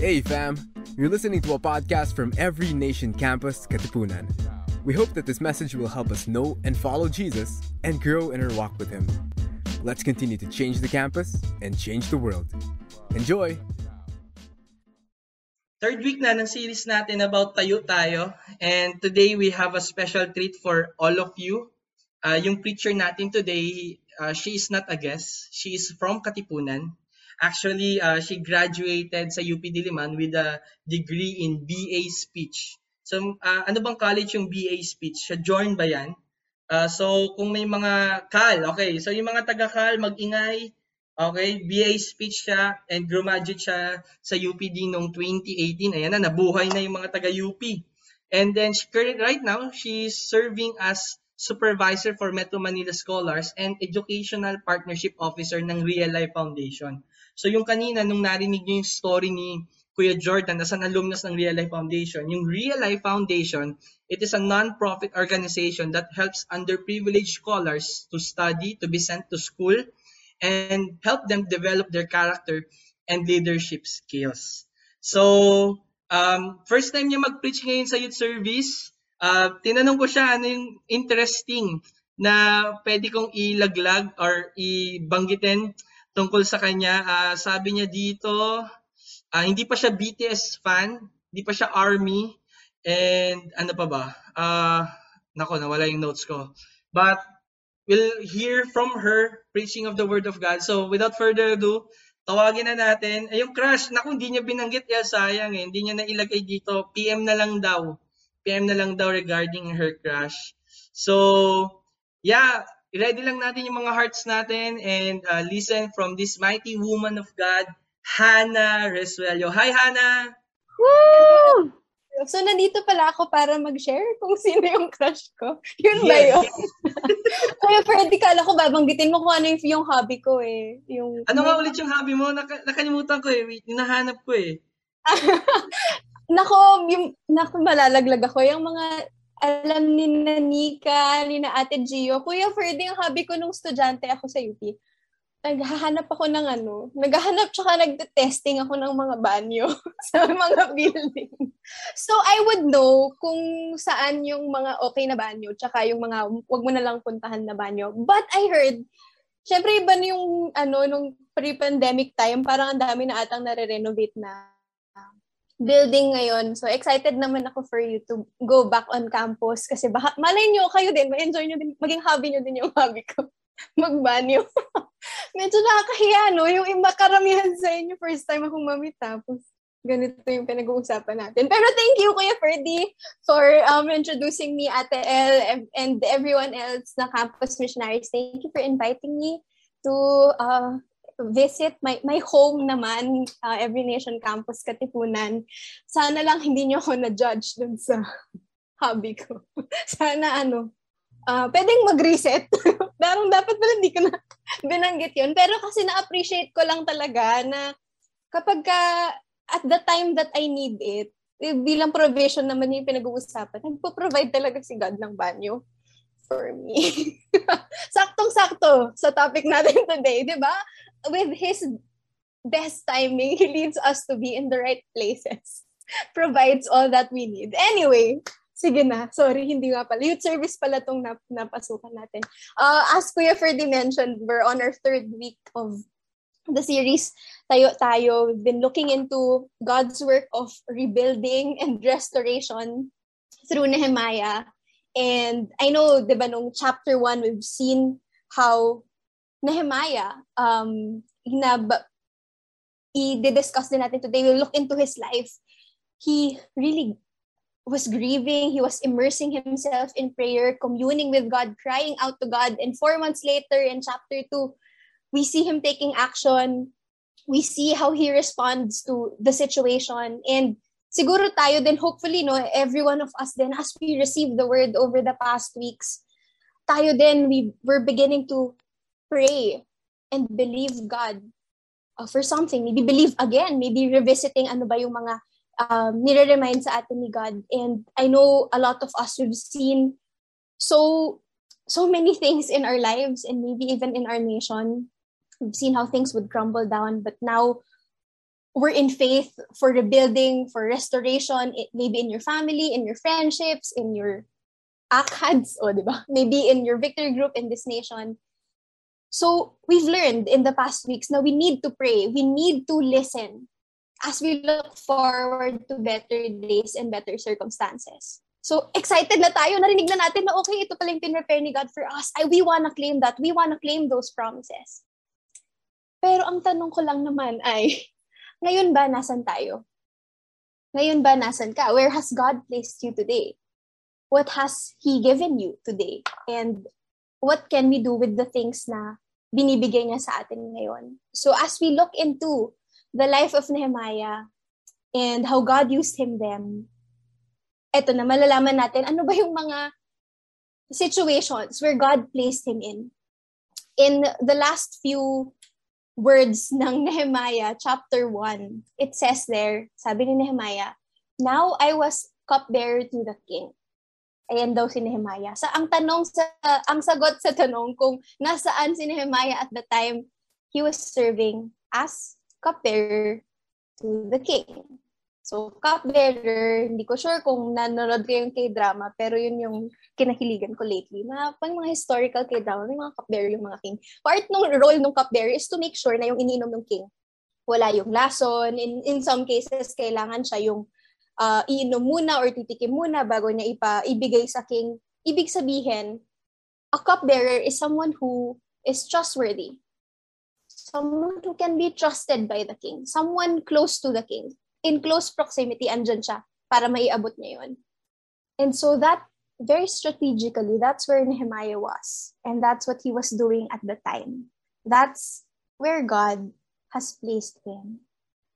Hey fam, you're listening to a podcast from Every Nation Campus, Katipunan. We hope that this message will help us know and follow Jesus and grow in our walk with Him. Let's continue to change the campus and change the world. Enjoy! Third week na ng series natin about Tayo Tayo. And today we have a special treat for all of you. Uh, yung preacher natin today, uh, she is not a guest. She is from Katipunan. Actually, uh, she graduated sa UP Diliman with a degree in BA Speech. So, uh, ano bang college yung BA Speech? Sa Join ba yan? Uh, so, kung may mga KAL, okay. So, yung mga taga-KAL, mag-ingay. Okay, BA speech siya and graduate siya sa UPD noong 2018. Ayan na, nabuhay na yung mga taga-UP. And then, she, right now, she's serving as supervisor for Metro Manila Scholars and educational partnership officer ng Real Life Foundation. So yung kanina, nung narinig niyo yung story ni Kuya Jordan as an alumnus ng Real Life Foundation, yung Real Life Foundation, it is a non-profit organization that helps underprivileged scholars to study, to be sent to school, and help them develop their character and leadership skills. So, um, first time niya mag-preach ngayon sa youth service, uh, tinanong ko siya ano yung interesting na pwede kong ilaglag or ibanggitin tungkol sa kanya. Uh, sabi niya dito, uh, hindi pa siya BTS fan, hindi pa siya ARMY, and ano pa ba? Uh, nako, nawala yung notes ko. But we'll hear from her preaching of the word of God. So without further ado, tawagin na natin. Ay, yung crush, naku, hindi niya binanggit. Ya, sayang eh. Hindi niya nailagay dito. PM na lang daw. PM na lang daw regarding her crush. So, yeah, ready lang natin yung mga hearts natin and uh, listen from this mighty woman of God, Hannah Resuello. Hi, Hannah! Woo! So, nandito pala ako para mag-share kung sino yung crush ko. Yun yes. ba yun? Kaya pwede kala ko babanggitin mo kung ano yung, yung hobby ko eh. Yung, ano nga ulit yung hobby mo? Naka, nakalimutan ko eh. Hinahanap ko eh. nako, yung, nako, malalaglag ako. Yung mga alam ni Nanika, ni na Ate Gio, Kuya Ferdy, yung hobby ko nung estudyante ako sa UP naghahanap ako ng ano, naghahanap tsaka nagte-testing ako ng mga banyo sa mga building. So, I would know kung saan yung mga okay na banyo tsaka yung mga wag mo na lang puntahan na banyo. But I heard, syempre iba yung ano, nung pre-pandemic time, parang ang dami na atang nare-renovate na building ngayon. So, excited naman ako for you to go back on campus kasi baka, malay nyo, kayo din, ma-enjoy nyo din, maging hobby nyo din yung hobby ko. Magbanyo. Medyo nakakahiya, no? Yung iba karamihan sa inyo, first time akong mamit, tapos ganito yung pinag-uusapan natin. Pero thank you, Kuya Ferdy, for um, introducing me, Ate El, and everyone else na campus missionaries. Thank you for inviting me to uh, visit my my home naman, uh, Every Nation Campus Katipunan. Sana lang hindi niyo ako na-judge dun sa hobby ko. Sana ano, uh, pwedeng mag-reset. Parang dapat pala hindi ko na binanggit yun. Pero kasi na-appreciate ko lang talaga na kapag ka, at the time that I need it, eh, bilang provision naman yung pinag-uusapan, nagpo-provide talaga si God ng banyo for me. Saktong-sakto sa topic natin today, di ba? With His best timing, He leads us to be in the right places. Provides all that we need. Anyway, Sige na, sorry, hindi nga pala. Youth service pala itong nap napasukan natin. Uh, as Kuya Ferdy mentioned, we're on our third week of the series Tayo Tayo. We've been looking into God's work of rebuilding and restoration through Nehemiah. And I know, di ba, nung chapter 1, we've seen how Nehemiah, um, na, i-discuss din natin today, we'll look into his life. He really was grieving, he was immersing himself in prayer, communing with God, crying out to God. And four months later, in chapter 2, we see him taking action. We see how he responds to the situation. And siguro tayo then hopefully, no, every one of us then, as we receive the word over the past weeks, tayo then we, we're beginning to pray and believe God uh, for something. Maybe believe again, maybe revisiting ano ba yung mga um, nire-remind sa atin ni God. And I know a lot of us have seen so so many things in our lives and maybe even in our nation. We've seen how things would crumble down, but now we're in faith for rebuilding, for restoration, it, maybe in your family, in your friendships, in your ACADS, o di ba? Maybe in your victory group in this nation. So we've learned in the past weeks na we need to pray. We need to listen as we look forward to better days and better circumstances. So, excited na tayo. Narinig na natin na okay, ito pala yung pinrepare ni God for us. I, we wanna claim that. We wanna claim those promises. Pero ang tanong ko lang naman ay, ngayon ba nasan tayo? Ngayon ba nasan ka? Where has God placed you today? What has He given you today? And what can we do with the things na binibigay niya sa atin ngayon? So as we look into the life of Nehemiah and how God used him them, eto na, malalaman natin ano ba yung mga situations where God placed him in. In the last few words ng Nehemiah chapter 1, it says there, sabi ni Nehemiah, Now I was cupbearer to the king. Ayan daw si Nehemiah. Sa ang tanong sa ang sagot sa tanong kung nasaan si Nehemiah at the time he was serving as cupbearer to the king. So, cupbearer, hindi ko sure kung nanonood ko yung K-drama, pero yun yung kinahiligan ko lately. Na pang mga historical K-drama, may mga cupbearer yung mga king. Part ng role ng cupbearer is to make sure na yung ininom ng king, wala yung lason. In, in some cases, kailangan siya yung uh, iinom muna or titikim muna bago niya ipa, ibigay sa king. Ibig sabihin, a cupbearer is someone who is trustworthy. Someone who can be trusted by the king. Someone close to the king in close proximity, andyan siya para maiabot niya yun. And so that, very strategically, that's where Nehemiah was. And that's what he was doing at the time. That's where God has placed him.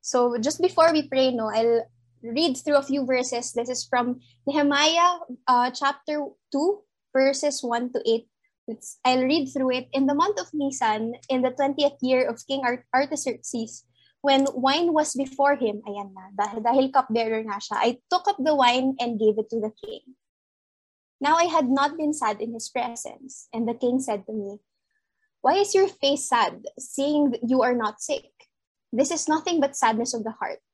So just before we pray, no, I'll read through a few verses. This is from Nehemiah uh, chapter 2, verses 1 to 8. It's, I'll read through it. In the month of Nisan, in the 20th year of King Artaxerxes, when wine was before him, ayan na, dahil, dahil cupbearer nga siya, I took up the wine and gave it to the king. Now I had not been sad in his presence, and the king said to me, Why is your face sad, seeing that you are not sick? This is nothing but sadness of the heart.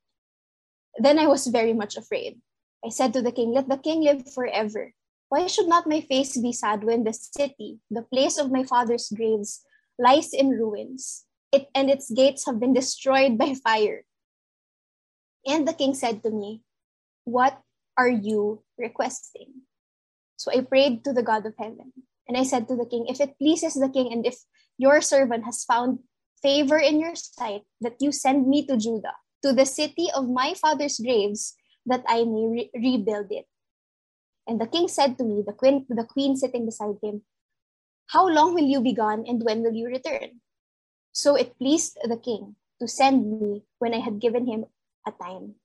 Then I was very much afraid. I said to the king, Let the king live forever. Why should not my face be sad when the city, the place of my father's graves, lies in ruins? it and its gates have been destroyed by fire. And the king said to me, What are you requesting? So I prayed to the God of heaven. And I said to the king, If it pleases the king, and if your servant has found favor in your sight, that you send me to Judah, to the city of my father's graves, that I may re- rebuild it. And the king said to me, the queen, the queen sitting beside him, How long will you be gone, and when will you return? So it pleased the king to send me when I had given him a time.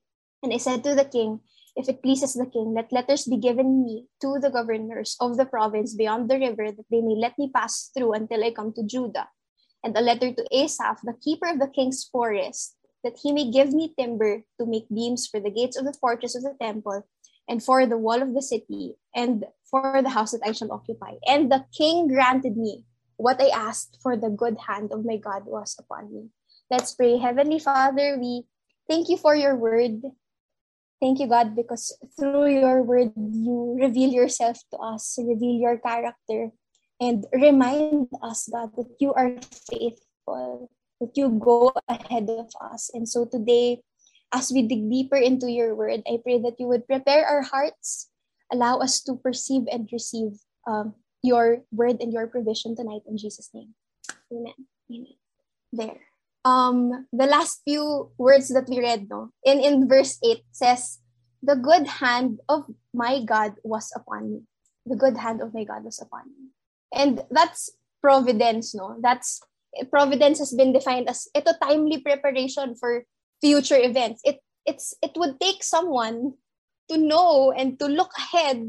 And I said to the king, If it pleases the king, let letters be given me to the governors of the province beyond the river, that they may let me pass through until I come to Judah. And a letter to Asaph, the keeper of the king's forest, that he may give me timber to make beams for the gates of the fortress of the temple, and for the wall of the city, and for the house that I shall occupy. And the king granted me what I asked for the good hand of my God was upon me. Let's pray. Heavenly Father, we thank you for your word. Thank you, God, because through your word, you reveal yourself to us, reveal your character, and remind us, God, that you are faithful, that you go ahead of us. And so today, as we dig deeper into your word, I pray that you would prepare our hearts, allow us to perceive and receive um, your word and your provision tonight in Jesus' name. Amen. Amen. There. Um, the last few words that we read, no, in, in verse 8 says, The good hand of my God was upon me. The good hand of my God was upon me. And that's providence, no? That's providence has been defined as ito timely preparation for future events. It it's it would take someone to know and to look ahead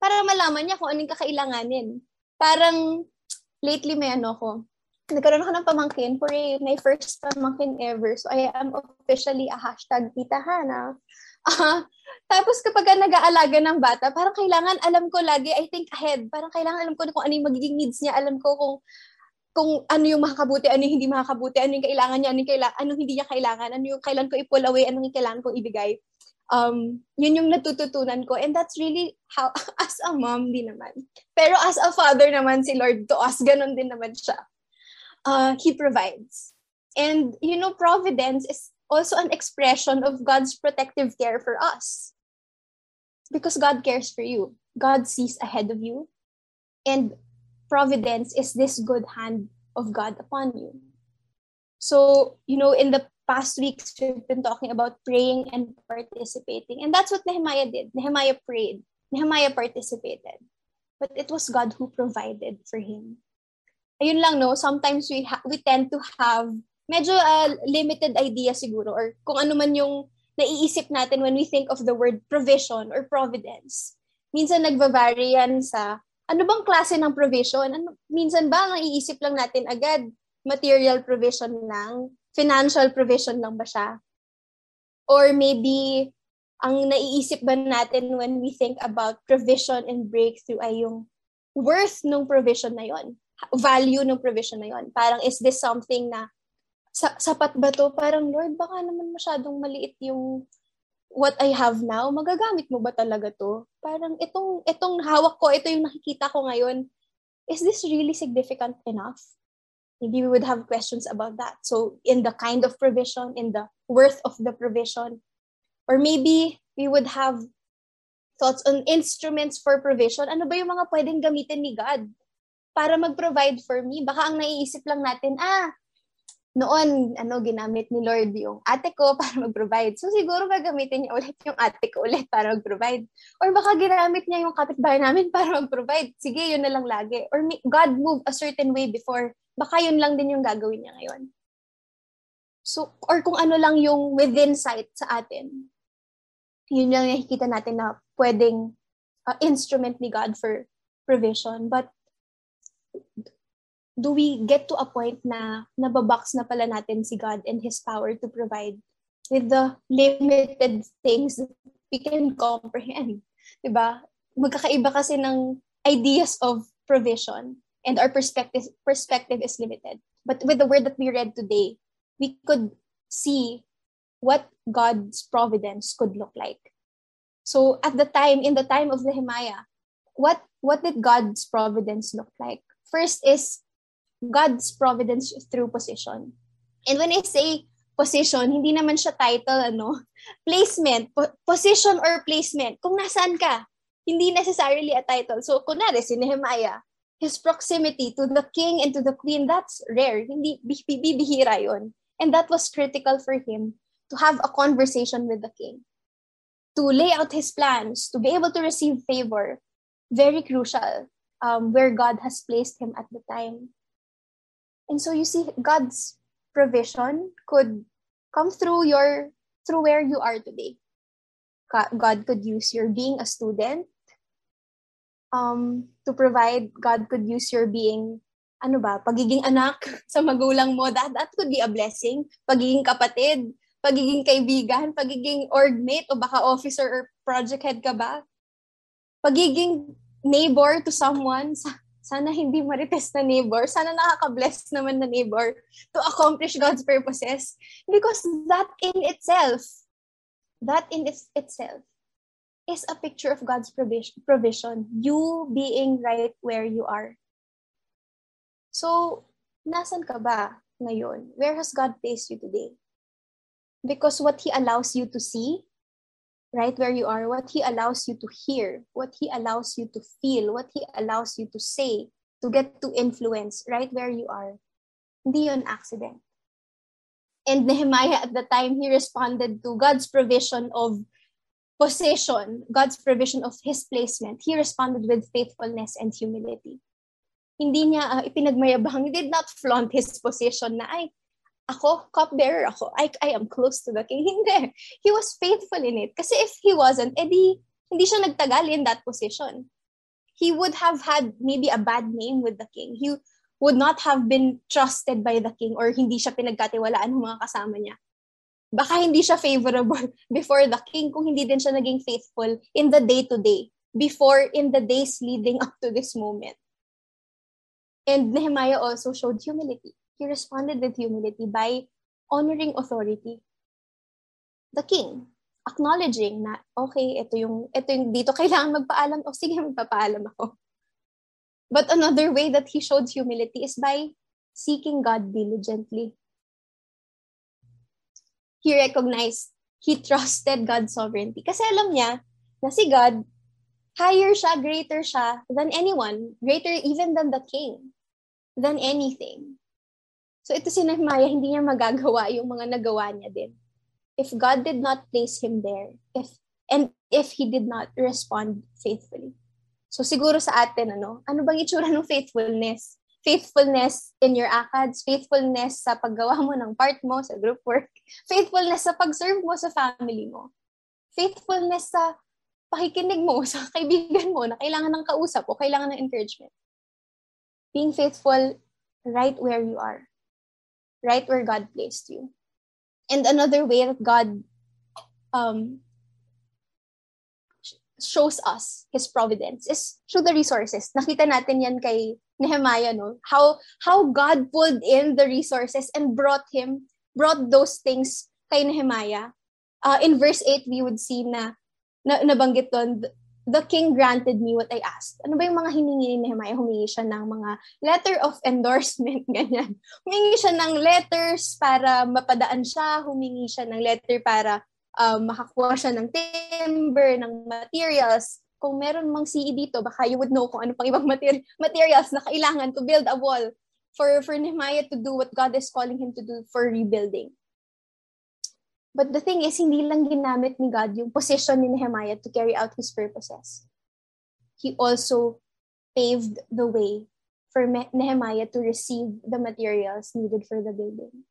para malaman niya kung anong kakailanganin. Parang, lately may ano ko, nagkaroon ako ng pamangkin for my first pamangkin ever. So, I am officially a hashtag tita Hana. Uh, tapos kapag nag-aalaga ng bata, parang kailangan alam ko lagi, I think ahead. Parang kailangan alam ko kung ano yung magiging needs niya. Alam ko kung kung ano yung makakabuti, ano yung hindi makakabuti, ano yung kailangan niya, ano yung kailangan, ano hindi niya kailangan, ano yung kailan ko i-pull away, ano yung kailangan ko ibigay. Um, yun yung natututunan ko. And that's really how, as a mom din naman. Pero as a father naman, si Lord to us, ganun din naman siya. Uh, he provides. And, you know, providence is also an expression of God's protective care for us. Because God cares for you. God sees ahead of you. And providence is this good hand of God upon you. So, you know, in the past weeks, we've been talking about praying and participating. And that's what Nehemiah did. Nehemiah prayed. Nehemiah participated. But it was God who provided for him. Ayun lang, no? Sometimes we, ha- we tend to have medyo uh, limited idea siguro or kung ano man yung naiisip natin when we think of the word provision or providence. Minsan nagva-vary yan sa ano bang klase ng provision? Ano, minsan ba naiisip lang natin agad material provision lang, financial provision lang ba siya? Or maybe ang naiisip ba natin when we think about provision and breakthrough ay yung worth ng provision na yon, value ng provision na yon. Parang is this something na sa, sapat ba to? Parang, Lord, baka naman masyadong maliit yung what I have now. Magagamit mo ba talaga to? Parang itong, itong hawak ko, ito yung nakikita ko ngayon. Is this really significant enough? Maybe we would have questions about that. So, in the kind of provision, in the worth of the provision, or maybe we would have thoughts on instruments for provision. Ano ba yung mga pwedeng gamitin ni God para mag-provide for me? Baka ang naiisip lang natin, ah, noon, ano, ginamit ni Lord yung ate ko para mag-provide. So, siguro gagamitin niya ulit yung ate ko ulit para mag-provide. Or baka ginamit niya yung kapitbahay namin para mag-provide. Sige, yun na lang lagi. Or God moved a certain way before. Baka yun lang din yung gagawin niya ngayon. So, or kung ano lang yung within sight sa atin. Yun yung nakikita natin na pwedeng uh, instrument ni God for provision. But do we get to a point na nababox na pala natin si God and His power to provide with the limited things we can comprehend? Diba? Magkakaiba kasi ng ideas of provision and our perspective perspective is limited. But with the word that we read today, we could see what God's providence could look like. So at the time, in the time of Nehemiah, what what did God's providence look like? First is God's providence through position. And when I say position, hindi naman siya title, ano, placement, po- position or placement, kung nasaan ka, hindi necessarily a title. So, kunwari, si Nehemiah, his proximity to the king and to the queen, that's rare. Hindi, bibihira yon. And that was critical for him to have a conversation with the king, to lay out his plans, to be able to receive favor. Very crucial um, where God has placed him at the time. And so you see, God's provision could come through your through where you are today. God could use your being a student um, to provide. God could use your being ano ba, pagiging anak sa magulang mo. That, that could be a blessing. Pagiging kapatid, pagiging kaibigan, pagiging orgmate o baka officer or project head ka ba. Pagiging neighbor to someone, sana hindi marites na neighbor, sana nakaka-bless naman na neighbor to accomplish God's purposes. Because that in itself, that in its, itself, is a picture of God's provision. You being right where you are. So, nasan ka ba ngayon? Where has God placed you today? Because what He allows you to see right where you are, what He allows you to hear, what He allows you to feel, what He allows you to say, to get to influence right where you are. Hindi yun accident. And Nehemiah at the time, he responded to God's provision of position, God's provision of his placement. He responded with faithfulness and humility. Hindi niya uh, ipinagmayabang, he did not flaunt his position na, ay, ako, cupbearer ako, I, I am close to the king. Hindi. He was faithful in it. Kasi if he wasn't, edi, hindi siya nagtagal in that position. He would have had maybe a bad name with the king. He would not have been trusted by the king or hindi siya pinagkatiwalaan ng mga kasama niya. Baka hindi siya favorable before the king kung hindi din siya naging faithful in the day-to-day, before in the days leading up to this moment. And Nehemiah also showed humility. He responded with humility by honoring authority. The king, acknowledging na, okay, ito yung, ito yung dito kailangan magpaalam. O sige, magpapaalam ako. But another way that he showed humility is by seeking God diligently. He recognized, he trusted God's sovereignty. Kasi alam niya na si God, higher siya, greater siya than anyone, greater even than the king, than anything. So ito si Nehemiah, hindi niya magagawa yung mga nagawa niya din. If God did not place him there, if and if he did not respond faithfully. So siguro sa atin, ano, ano bang itsura ng faithfulness? faithfulness in your ACADS, faithfulness sa paggawa mo ng part mo sa group work, faithfulness sa pag-serve mo sa family mo, faithfulness sa pakikinig mo sa kaibigan mo na kailangan ng kausap o kailangan ng encouragement. Being faithful right where you are, right where God placed you. And another way that God um, shows us His providence is through the resources. Nakita natin yan kay Nehemiah, no? How, how God pulled in the resources and brought him, brought those things kay Nehemiah. Uh, in verse 8, we would see na, na nabanggit doon, the king granted me what I asked. Ano ba yung mga hiningi ni Nehemiah? Humingi siya ng mga letter of endorsement, ganyan. Humingi siya ng letters para mapadaan siya, humingi siya ng letter para um, makakuha siya ng timber, ng materials, kung meron mang CE dito, baka you would know kung ano pang ibang mater- materials na kailangan to build a wall for, for Nehemiah to do what God is calling him to do for rebuilding. But the thing is, hindi lang ginamit ni God yung position ni Nehemiah to carry out his purposes. He also paved the way for Nehemiah to receive the materials needed for the building.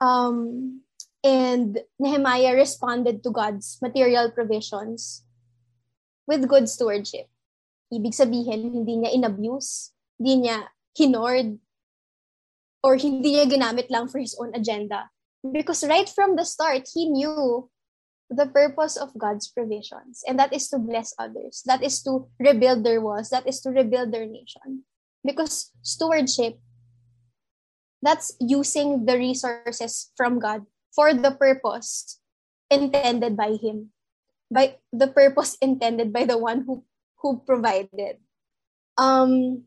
Um, and Nehemiah responded to God's material provisions with good stewardship. Ibig sabihin, hindi niya inabuse, hindi niya hinoard, or hindi niya ginamit lang for his own agenda. Because right from the start, he knew the purpose of God's provisions, and that is to bless others. That is to rebuild their walls. That is to rebuild their nation. Because stewardship, that's using the resources from God for the purpose intended by Him by the purpose intended by the one who who provided. Um,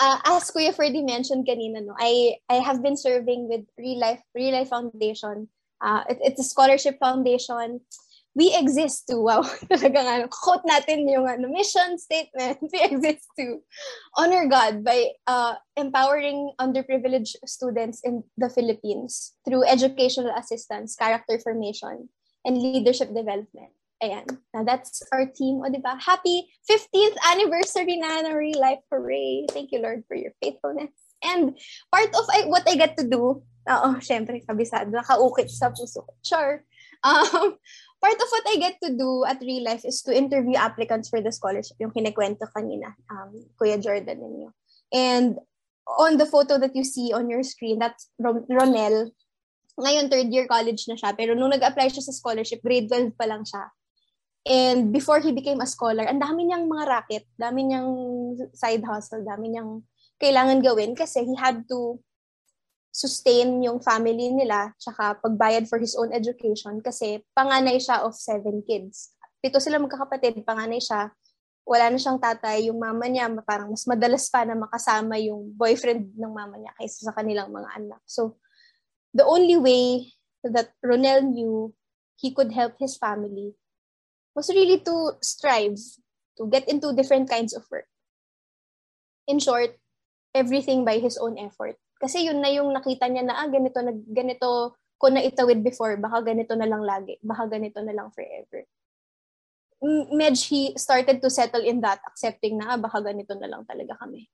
uh, as Kuya Ferdy mentioned kanina, no, I I have been serving with Real Life Real Life Foundation. Uh, it, it's a scholarship foundation. We exist to, wow, talagang ano, quote natin yung ano, mission statement. We exist to honor God by uh, empowering underprivileged students in the Philippines through educational assistance, character formation, and leadership development. Ayan. Now, that's our team. O, di ba? Happy 15th anniversary na ng Real Life Hooray. Thank you, Lord, for your faithfulness. And part of I, what I get to do, oo, syempre, kabisado, nakaukit sa puso ko. Sure. Um, part of what I get to do at Real Life is to interview applicants for the scholarship, yung kinikwento kanina, um, Kuya Jordan ninyo. And on the photo that you see on your screen, that's Ronel. Ngayon, third year college na siya. Pero nung nag-apply siya sa scholarship, grade 12 pa lang siya. And before he became a scholar, ang dami niyang mga racket, dami niyang side hustle, dami niyang kailangan gawin kasi he had to sustain yung family nila tsaka pagbayad for his own education kasi panganay siya of seven kids. Pito sila magkakapatid, panganay siya. Wala na siyang tatay. Yung mama niya, parang mas madalas pa na makasama yung boyfriend ng mama niya kaysa sa kanilang mga anak. So, the only way that Ronel knew he could help his family was really to strive to get into different kinds of work. In short, everything by his own effort. Kasi yun na yung nakita niya na, ah, ganito, na, ganito ko na itawid before, baka ganito na lang lagi, baka ganito na lang forever. Medj, he started to settle in that, accepting na, ah, baka ganito na lang talaga kami.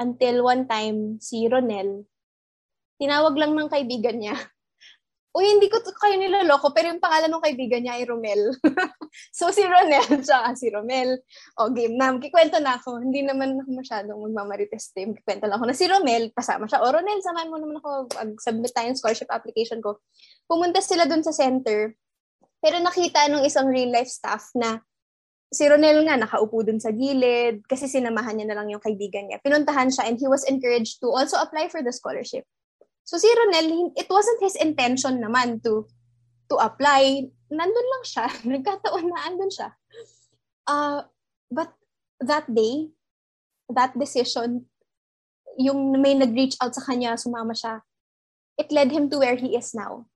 Until one time, si Ronel, tinawag lang ng kaibigan niya Uy, hindi ko kayo niloloko, pero yung pangalan ng kaibigan niya ay Romel. so, si Ronel, tsaka si Romel. O, game na. Kikwento na ako. Hindi naman ako masyadong magmamarites team. Kikwento lang ako na si Romel, kasama siya. O, Ronel, samahan mo naman ako. Mag-submit tayo scholarship application ko. Pumunta sila dun sa center. Pero nakita nung isang real life staff na si Ronel nga nakaupo dun sa gilid kasi sinamahan niya na lang yung kaibigan niya. Pinuntahan siya and he was encouraged to also apply for the scholarship. So si Ronel, it wasn't his intention naman to to apply. Nandun lang siya. Nagkataon na andun siya. Uh, but that day, that decision, yung may nag-reach out sa kanya, sumama siya, it led him to where he is now.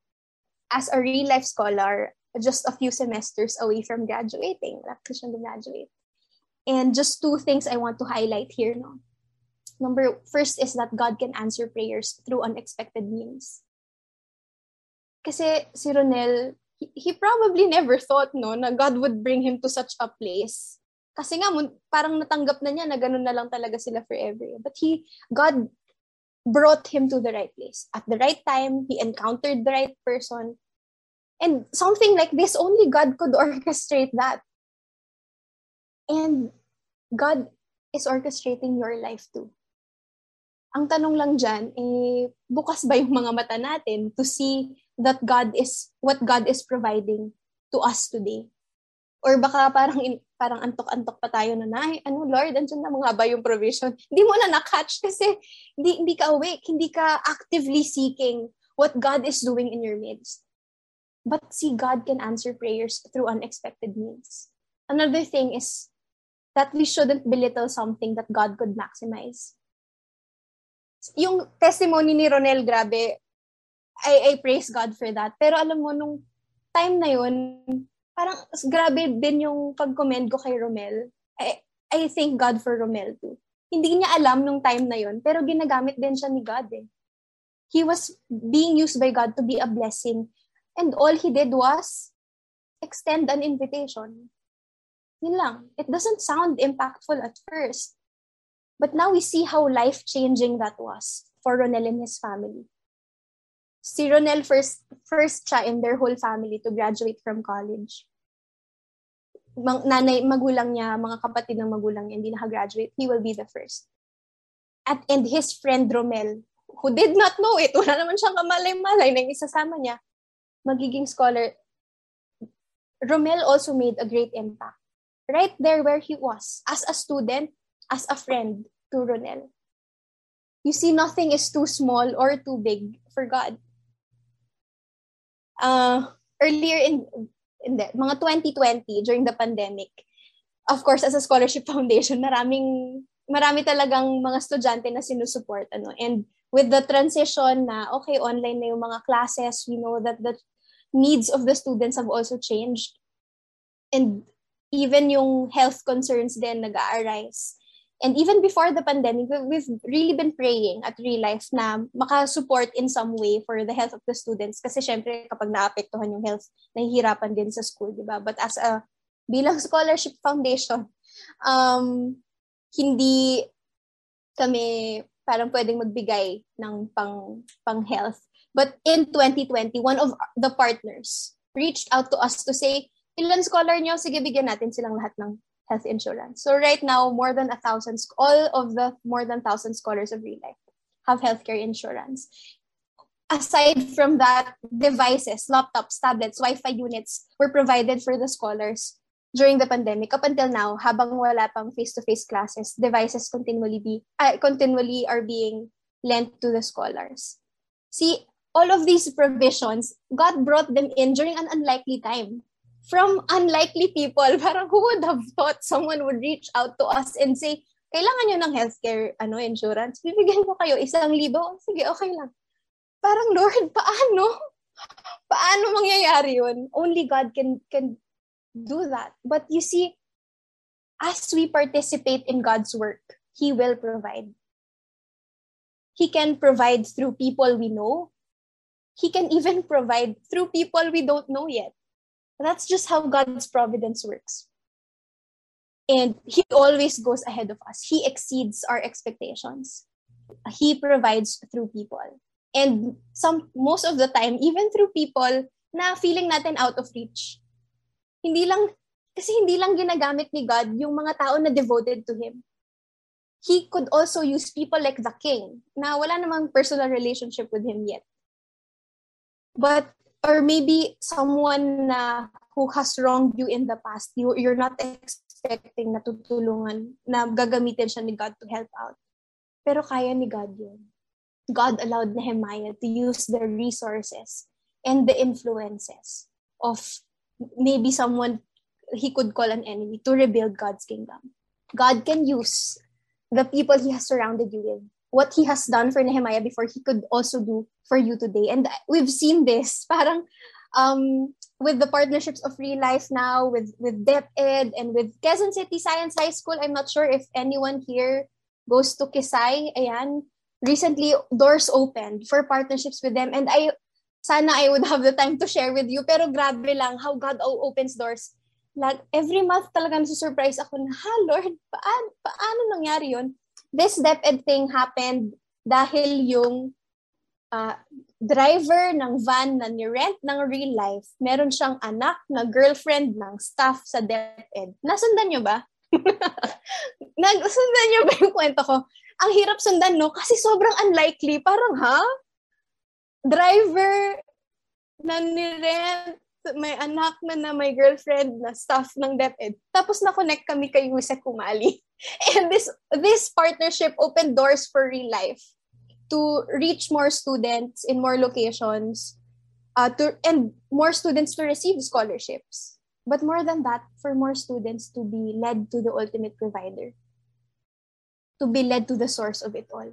As a real life scholar, just a few semesters away from graduating. Lapit siyang graduate. And just two things I want to highlight here. No? Number first is that God can answer prayers through unexpected means. Kasi si Ronel, he, he probably never thought no na God would bring him to such a place. Kasi nga parang natanggap na niya na ganun na lang talaga sila forever. But he God brought him to the right place. At the right time, he encountered the right person And something like this, only God could orchestrate that. And God is orchestrating your life too. Ang tanong lang dyan, eh, bukas ba yung mga mata natin to see that God is, what God is providing to us today? Or baka parang in, parang antok-antok pa tayo na, ay, ano, Lord, andyan na mga ba yung provision? Hindi mo na na-catch kasi hindi, hindi ka awake, hindi ka actively seeking what God is doing in your midst. But see, God can answer prayers through unexpected means. Another thing is that we shouldn't belittle something that God could maximize. Yung testimony ni Ronel, grabe, I, I praise God for that. Pero alam mo, nung time na yun, parang grabe din yung pag-commend ko kay Romel. I, I thank God for Romel too. Hindi niya alam nung time na yun, pero ginagamit din siya ni God eh. He was being used by God to be a blessing And all he did was extend an invitation. Yun lang. It doesn't sound impactful at first. But now we see how life-changing that was for Ronel and his family. Si Ronel first, first siya in their whole family to graduate from college. Mang, nanay, magulang niya, mga kapatid ng magulang niya, hindi nakagraduate, he will be the first. At, and his friend Romel, who did not know it, wala naman siyang kamalay-malay na isasama niya, magiging scholar, Romel also made a great impact. Right there where he was, as a student, as a friend to Ronel. You see, nothing is too small or too big for God. Uh, earlier in, in the, mga 2020, during the pandemic, of course, as a scholarship foundation, maraming, marami talagang mga estudyante na sinusuport. Ano? And with the transition na, okay, online na yung mga classes, we know that the needs of the students have also changed. And even yung health concerns then nag-arise. And even before the pandemic, we've really been praying at Real Life na makasupport in some way for the health of the students. Kasi syempre, kapag naapektuhan yung health, nahihirapan din sa school, di ba? But as a, bilang scholarship foundation, um, hindi kami parang pwedeng magbigay ng pang, pang health. But in 2020, one of the partners reached out to us to say, ilan scholar nyo? Sige, bigyan natin silang lahat ng health insurance. So right now, more than a thousand, all of the more than thousand scholars of real have healthcare insurance. Aside from that, devices, laptops, tablets, Wi-Fi units were provided for the scholars during the pandemic. Up until now, habang wala pang face-to-face classes, devices continually be uh, continually are being lent to the scholars. See, all of these provisions, God brought them in during an unlikely time. From unlikely people, parang who would have thought someone would reach out to us and say, kailangan nyo ng healthcare ano, insurance? Bibigyan ko kayo isang libo? Sige, okay lang. Parang, Lord, paano? Paano mangyayari yun? Only God can, can do that. But you see, as we participate in God's work, He will provide. He can provide through people we know, He can even provide through people we don't know yet. That's just how God's providence works. And He always goes ahead of us. He exceeds our expectations. He provides through people. And some most of the time, even through people na feeling natin out of reach. Hindi lang, kasi hindi lang ginagamit ni God yung mga tao na devoted to Him. He could also use people like the king na wala namang personal relationship with Him yet but or maybe someone na who has wronged you in the past, you, you're not expecting na tutulungan, na gagamitin siya ni God to help out. Pero kaya ni God yun. God allowed Nehemiah to use the resources and the influences of maybe someone he could call an enemy to rebuild God's kingdom. God can use the people he has surrounded you with. What he has done for Nehemiah before, he could also do for you today. And we've seen this. Parang um, with the partnerships of Real Life now, with, with DepEd and with Quezon City Science High School. I'm not sure if anyone here goes to Kisay. Ayan. Recently, doors opened for partnerships with them. And I, sana I would have the time to share with you. Pero grabe lang how God opens doors like, every month talaga nasusurprise ako na, ha, Lord, paano, paano nangyari yon This DepEd thing happened dahil yung uh, driver ng van na ni-rent ng real life, meron siyang anak na girlfriend ng staff sa DepEd. Nasundan niyo ba? Nasundan niyo ba yung kwento ko? Ang hirap sundan, no? Kasi sobrang unlikely. Parang, ha? Driver na ni-rent may anak na na may girlfriend na staff ng DepEd. Tapos na-connect kami kay Yusek Kumali. And this this partnership opened doors for real life to reach more students in more locations uh, to and more students to receive scholarships. But more than that, for more students to be led to the ultimate provider, to be led to the source of it all.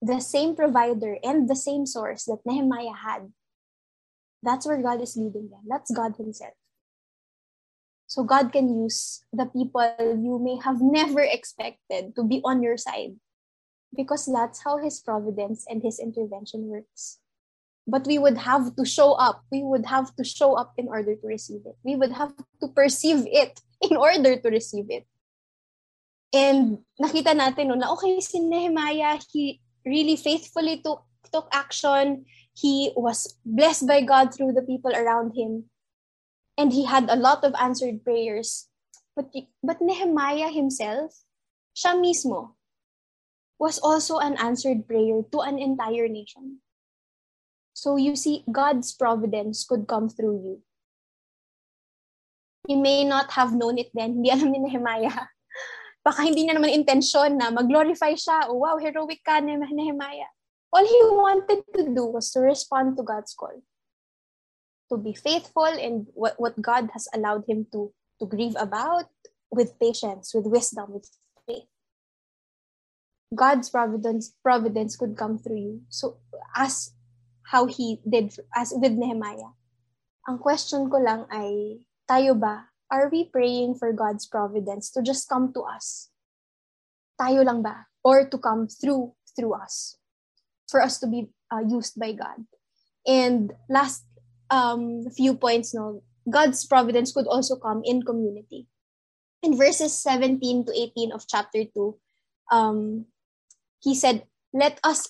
The same provider and the same source that Nehemiah had that's where God is leading them. That's God Himself. So God can use the people you may have never expected to be on your side because that's how His providence and His intervention works. But we would have to show up. We would have to show up in order to receive it. We would have to perceive it in order to receive it. And nakita natin no, na okay, si Nehemiah, he really faithfully took, took action he was blessed by God through the people around him. And he had a lot of answered prayers. But, but Nehemiah himself, siya mismo, was also an answered prayer to an entire nation. So you see, God's providence could come through you. He may not have known it then. Hindi alam ni Nehemiah. Baka hindi niya naman intensyon na mag-glorify siya. Oh, wow, heroic ka, Nehemiah. All he wanted to do was to respond to God's call, to be faithful in what, what God has allowed him to, to grieve about with patience, with wisdom, with faith. God's providence providence could come through you. So as how he did as with Nehemiah. Ang question ko lang ay tayo ba are we praying for God's providence to just come to us? Tayo lang ba or to come through through us? For us to be uh, used by God. And last um, few points, no, God's providence could also come in community. In verses 17 to 18 of chapter 2, um, he said, Let us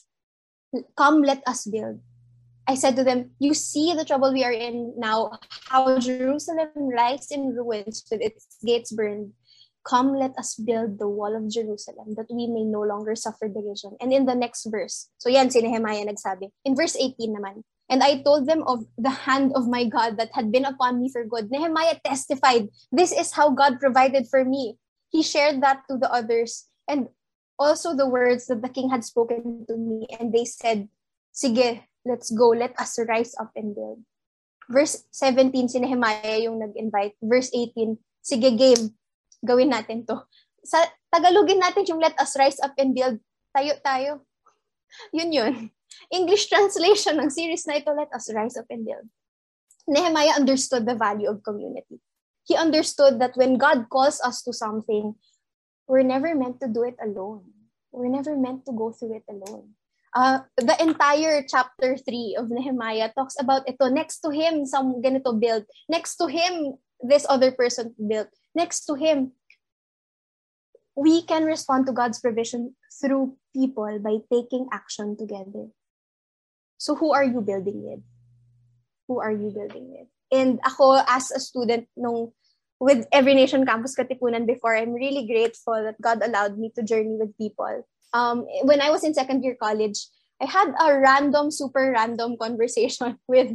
come, let us build. I said to them, You see the trouble we are in now, how Jerusalem lies in ruins with its gates burned, Come, let us build the wall of Jerusalem that we may no longer suffer derision. And in the next verse, so yan si Nehemiah nagsabi. In verse 18 naman, And I told them of the hand of my God that had been upon me for good. Nehemiah testified, This is how God provided for me. He shared that to the others. And also the words that the king had spoken to me. And they said, Sige, let's go. Let us rise up and build. Verse 17, si Nehemiah yung nag-invite. Verse 18, sige, game gawin natin to. Sa Tagalogin natin yung let us rise up and build. Tayo, tayo. Yun yun. English translation ng series na ito, let us rise up and build. Nehemiah understood the value of community. He understood that when God calls us to something, we're never meant to do it alone. We're never meant to go through it alone. Uh, the entire chapter 3 of Nehemiah talks about ito. Next to him, some ganito build. Next to him, this other person built next to him. We can respond to God's provision through people by taking action together. So who are you building with? Who are you building with? And ako as a student nung with Every Nation Campus Katipunan before, I'm really grateful that God allowed me to journey with people. Um, when I was in second year college, I had a random, super random conversation with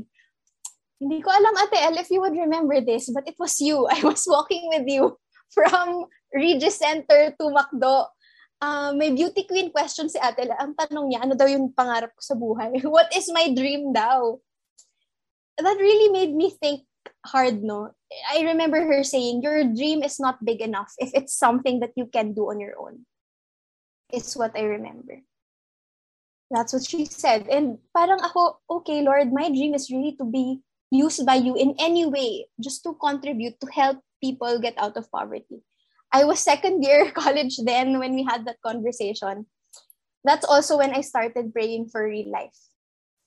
Hindi ko alam, Ate El, if you would remember this, but it was you. I was walking with you from Regis Center to Macdo. Uh, may beauty queen question si Ate. Ang tanong niya, ano daw yung pangarap ko sa buhay? What is my dream daw? That really made me think hard, no? I remember her saying, your dream is not big enough if it's something that you can do on your own. It's what I remember. That's what she said. And parang ako, okay, Lord, my dream is really to be used by you in any way, just to contribute, to help people get out of poverty. I was second year college then when we had that conversation. That's also when I started praying for real life.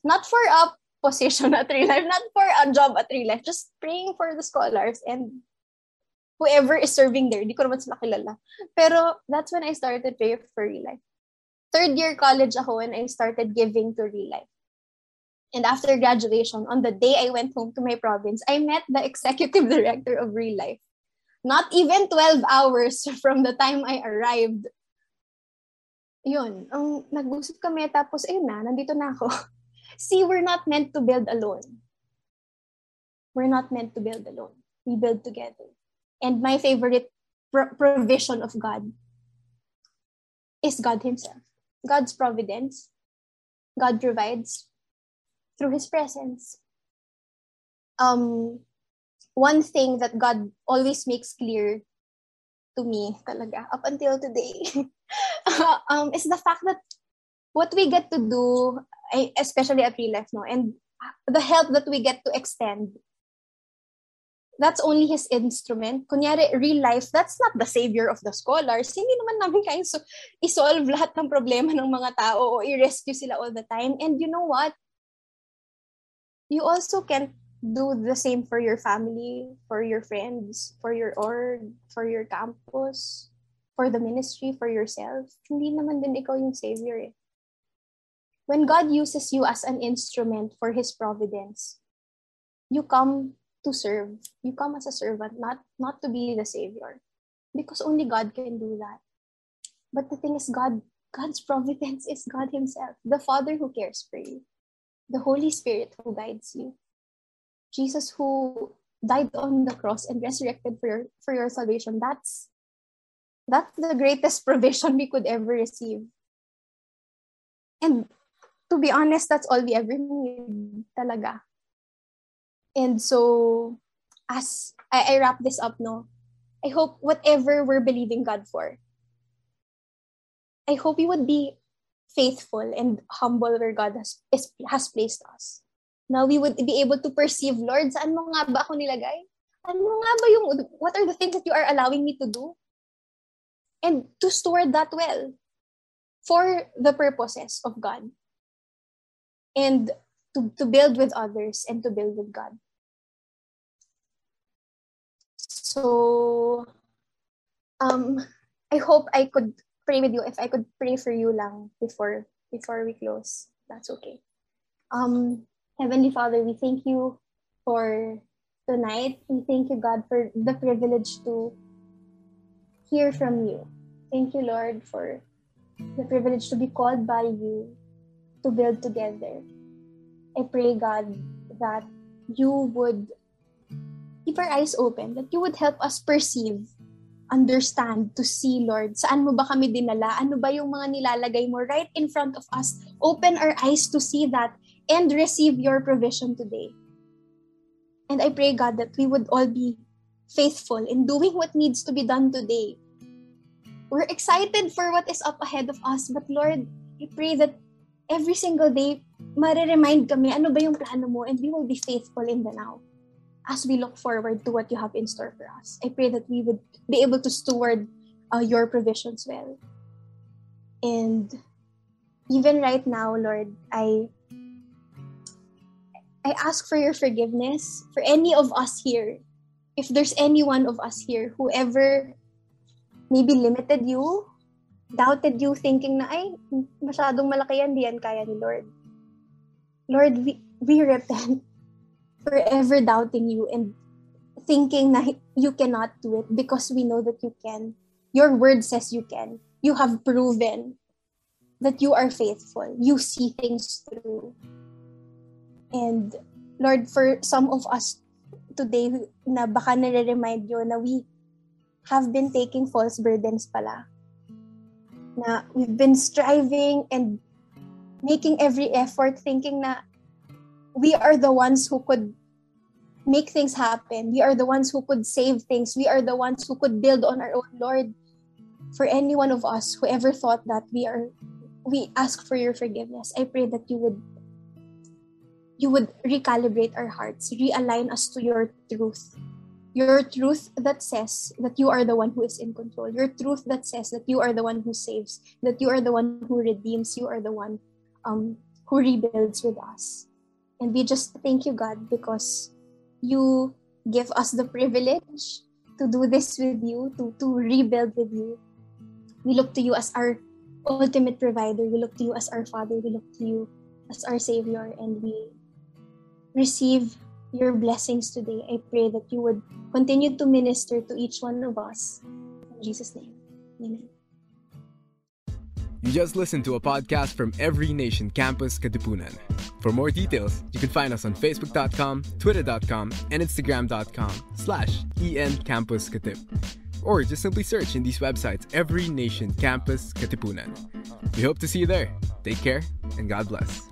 Not for a position at real life, not for a job at real life, just praying for the scholars and whoever is serving there. Di ko naman sila kilala. Pero that's when I started praying for real life. Third year college ako when I started giving to real life. And after graduation, on the day I went home to my province, I met the executive director of real life. Not even 12 hours from the time I arrived. Yun, ang nag-usap kami tapos ayun na, nandito na ako. See, we're not meant to build alone. We're not meant to build alone. We build together. And my favorite pro- provision of God is God Himself. God's providence. God provides through His presence. Um, one thing that God always makes clear to me talaga up until today um, is the fact that what we get to do, especially at Real Life, no, and the help that we get to extend that's only his instrument. Kunyari, real life, that's not the savior of the scholars. Hindi naman namin kayang so, isolve lahat ng problema ng mga tao o i-rescue sila all the time. And you know what? You also can't do the same for your family, for your friends, for your org, for your campus, for the ministry, for yourself. Hindi naman din ikaw yung savior eh. When God uses you as an instrument for His providence, you come to serve. You come as a servant, not not to be the savior. Because only God can do that. But the thing is God God's providence is God himself, the Father who cares for you. The Holy Spirit who guides you. Jesus who died on the cross and resurrected for your for your salvation. That's that's the greatest provision we could ever receive. And to be honest, that's all we ever need talaga. And so, as I, I wrap this up, no, I hope whatever we're believing God for, I hope we would be faithful and humble where God has, is, has placed us. Now we would be able to perceive, Lord, saan mo nga ba ako nilagay? Ano nga ba yung, what are the things that you are allowing me to do? And to steward that well for the purposes of God. And to, to build with others and to build with God. So, um, I hope I could pray with you. If I could pray for you lang before before we close, that's okay. Um, Heavenly Father, we thank you for tonight. We thank you, God, for the privilege to hear from you. Thank you, Lord, for the privilege to be called by you to build together. I pray, God, that you would keep our eyes open, that you would help us perceive, understand, to see, Lord, saan mo ba kami dinala? Ano ba yung mga nilalagay mo right in front of us? Open our eyes to see that and receive your provision today. And I pray, God, that we would all be faithful in doing what needs to be done today. We're excited for what is up ahead of us, but Lord, I pray that every single day, mare-remind kami ano ba yung plano mo and we will be faithful in the now as we look forward to what you have in store for us. I pray that we would be able to steward uh, your provisions well. And even right now, Lord, I I ask for your forgiveness for any of us here. If there's any one of us here who ever maybe limited you, doubted you, thinking na, ay, masyadong malaki yan, di yan kaya ni Lord. Lord, we, we repent forever doubting you and thinking that you cannot do it because we know that you can. Your word says you can. You have proven that you are faithful. You see things through. And Lord, for some of us today na baka you na we have been taking false burdens pala. Na we've been striving and making every effort thinking na we are the ones who could make things happen. We are the ones who could save things. We are the ones who could build on our own Lord. For any one of us who ever thought that we are we ask for your forgiveness. I pray that you would you would recalibrate our hearts, realign us to your truth. Your truth that says that you are the one who is in control. Your truth that says that you are the one who saves, that you are the one who redeems, you are the one um, who rebuilds with us. And we just thank you, God, because you give us the privilege to do this with you, to, to rebuild with you. We look to you as our ultimate provider. We look to you as our Father. We look to you as our Savior. And we receive your blessings today. I pray that you would continue to minister to each one of us. In Jesus' name, amen. You just listened to a podcast from Every Nation Campus Katipunan. For more details, you can find us on facebook.com, twitter.com, and instagram.com slash encampus Or just simply search in these websites Every Nation Campus Katipunan. We hope to see you there. Take care, and God bless.